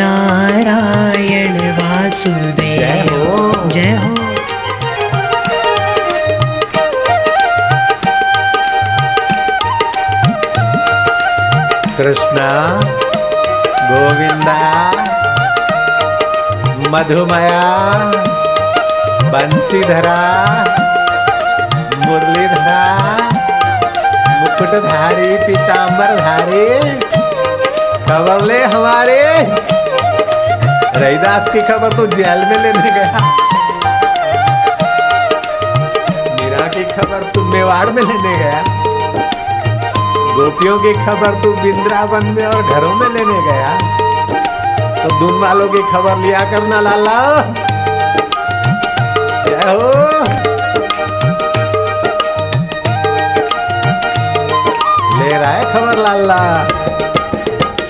नारायण वासुदेव जय हो। जय हो कृष्ण गोविंदा मधुमया बंसीधरा मुरलीधरा मुकुटधारी पीताम्बरधारी खबर ले हमारे। रहीदास की खबर तो जेल में लेने गया। मीरा की खबर तू मेवाड़ में लेने गया। गोपियों की खबर तू बिंद्रावन में और घरों में लेने गया। तो दून वालों की खबर लिया करना लाला। जय हो। ले रहा है खबर लाला।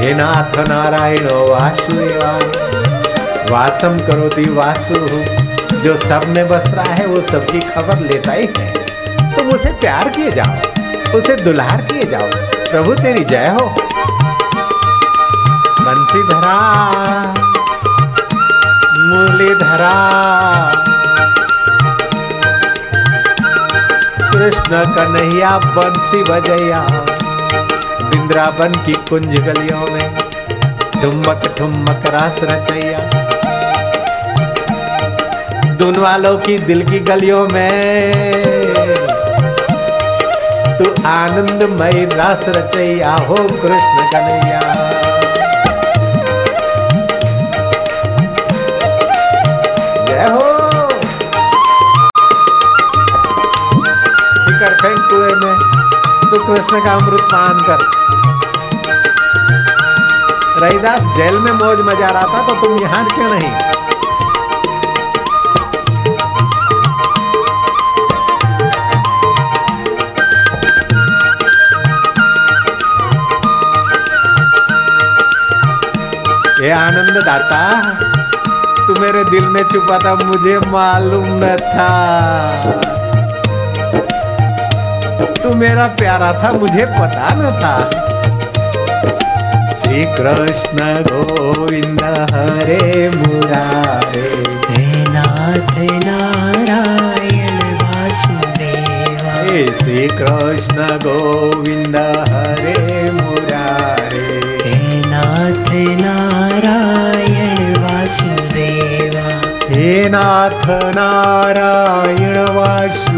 हे नाथ नारायण, वासुदेवा, वासम करो दी वासु जो सब में बस रहा है, वो सबकी खबर लेता ही है। तुम उसे प्यार किए जाओ, उसे दुलार किए जाओ। प्रभु तेरी जय हो। बंसीधरा, मुरलीधरा, कृष्ण कन्हैया, बंसी बजैया। बिंद्रावन की कुंज गलियों में ठुमक ठुमक रास रचैया। दुन वालों की दिल की गलियों में तू आनंदमय रास रचैया हो कृष्ण कन्हैया। कृष्ण का अमृत पान कर। रहीदास जेल में मौज मज़ा रहा था तो तुम यहाँ क्यों नहीं? ये आनंद दाता, तू मेरे दिल में छुपा था, मुझे मालूम न था। तू मेरा प्यारा था मुझे पता न था। श्री कृष्ण गोविंद हरे मुरारे। हे नाथ नारायण वासुदेवा। हे श्री कृष्ण गोविंद हरे मुरारे। हे नाथ नारायण वासुदेवा। हे नाथ नारायण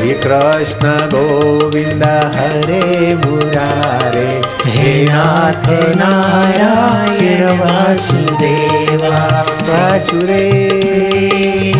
श्री कृष्ण गोविंद हरे मुरारे। हे नाथ नारायण वासुदेवा वासुदेव।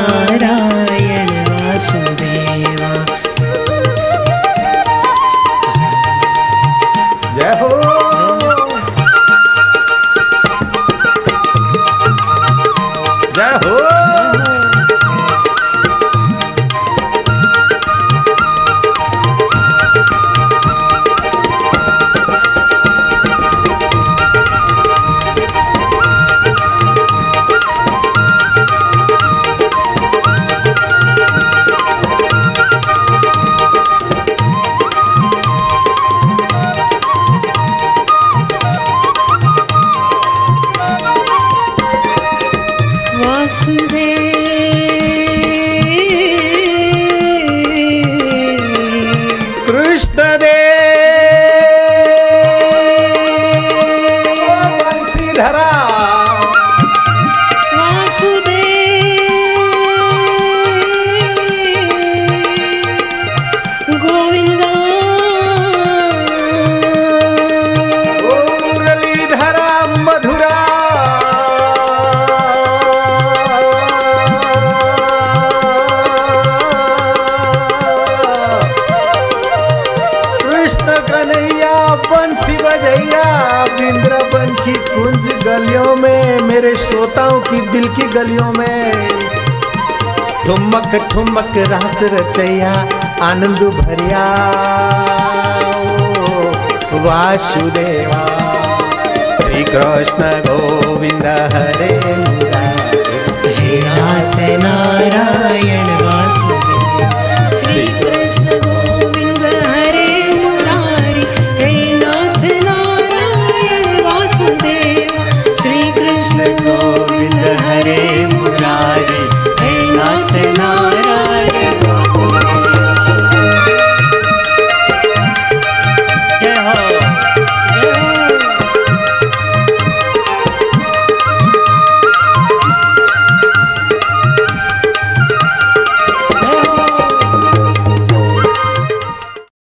श्रोताओं की दिल की गलियों में। ठुमक ठुमक रास रचैया, आनंद भरिया। वासुदेवा। श्री कृष्ण गोविंद हरे हरे नाथ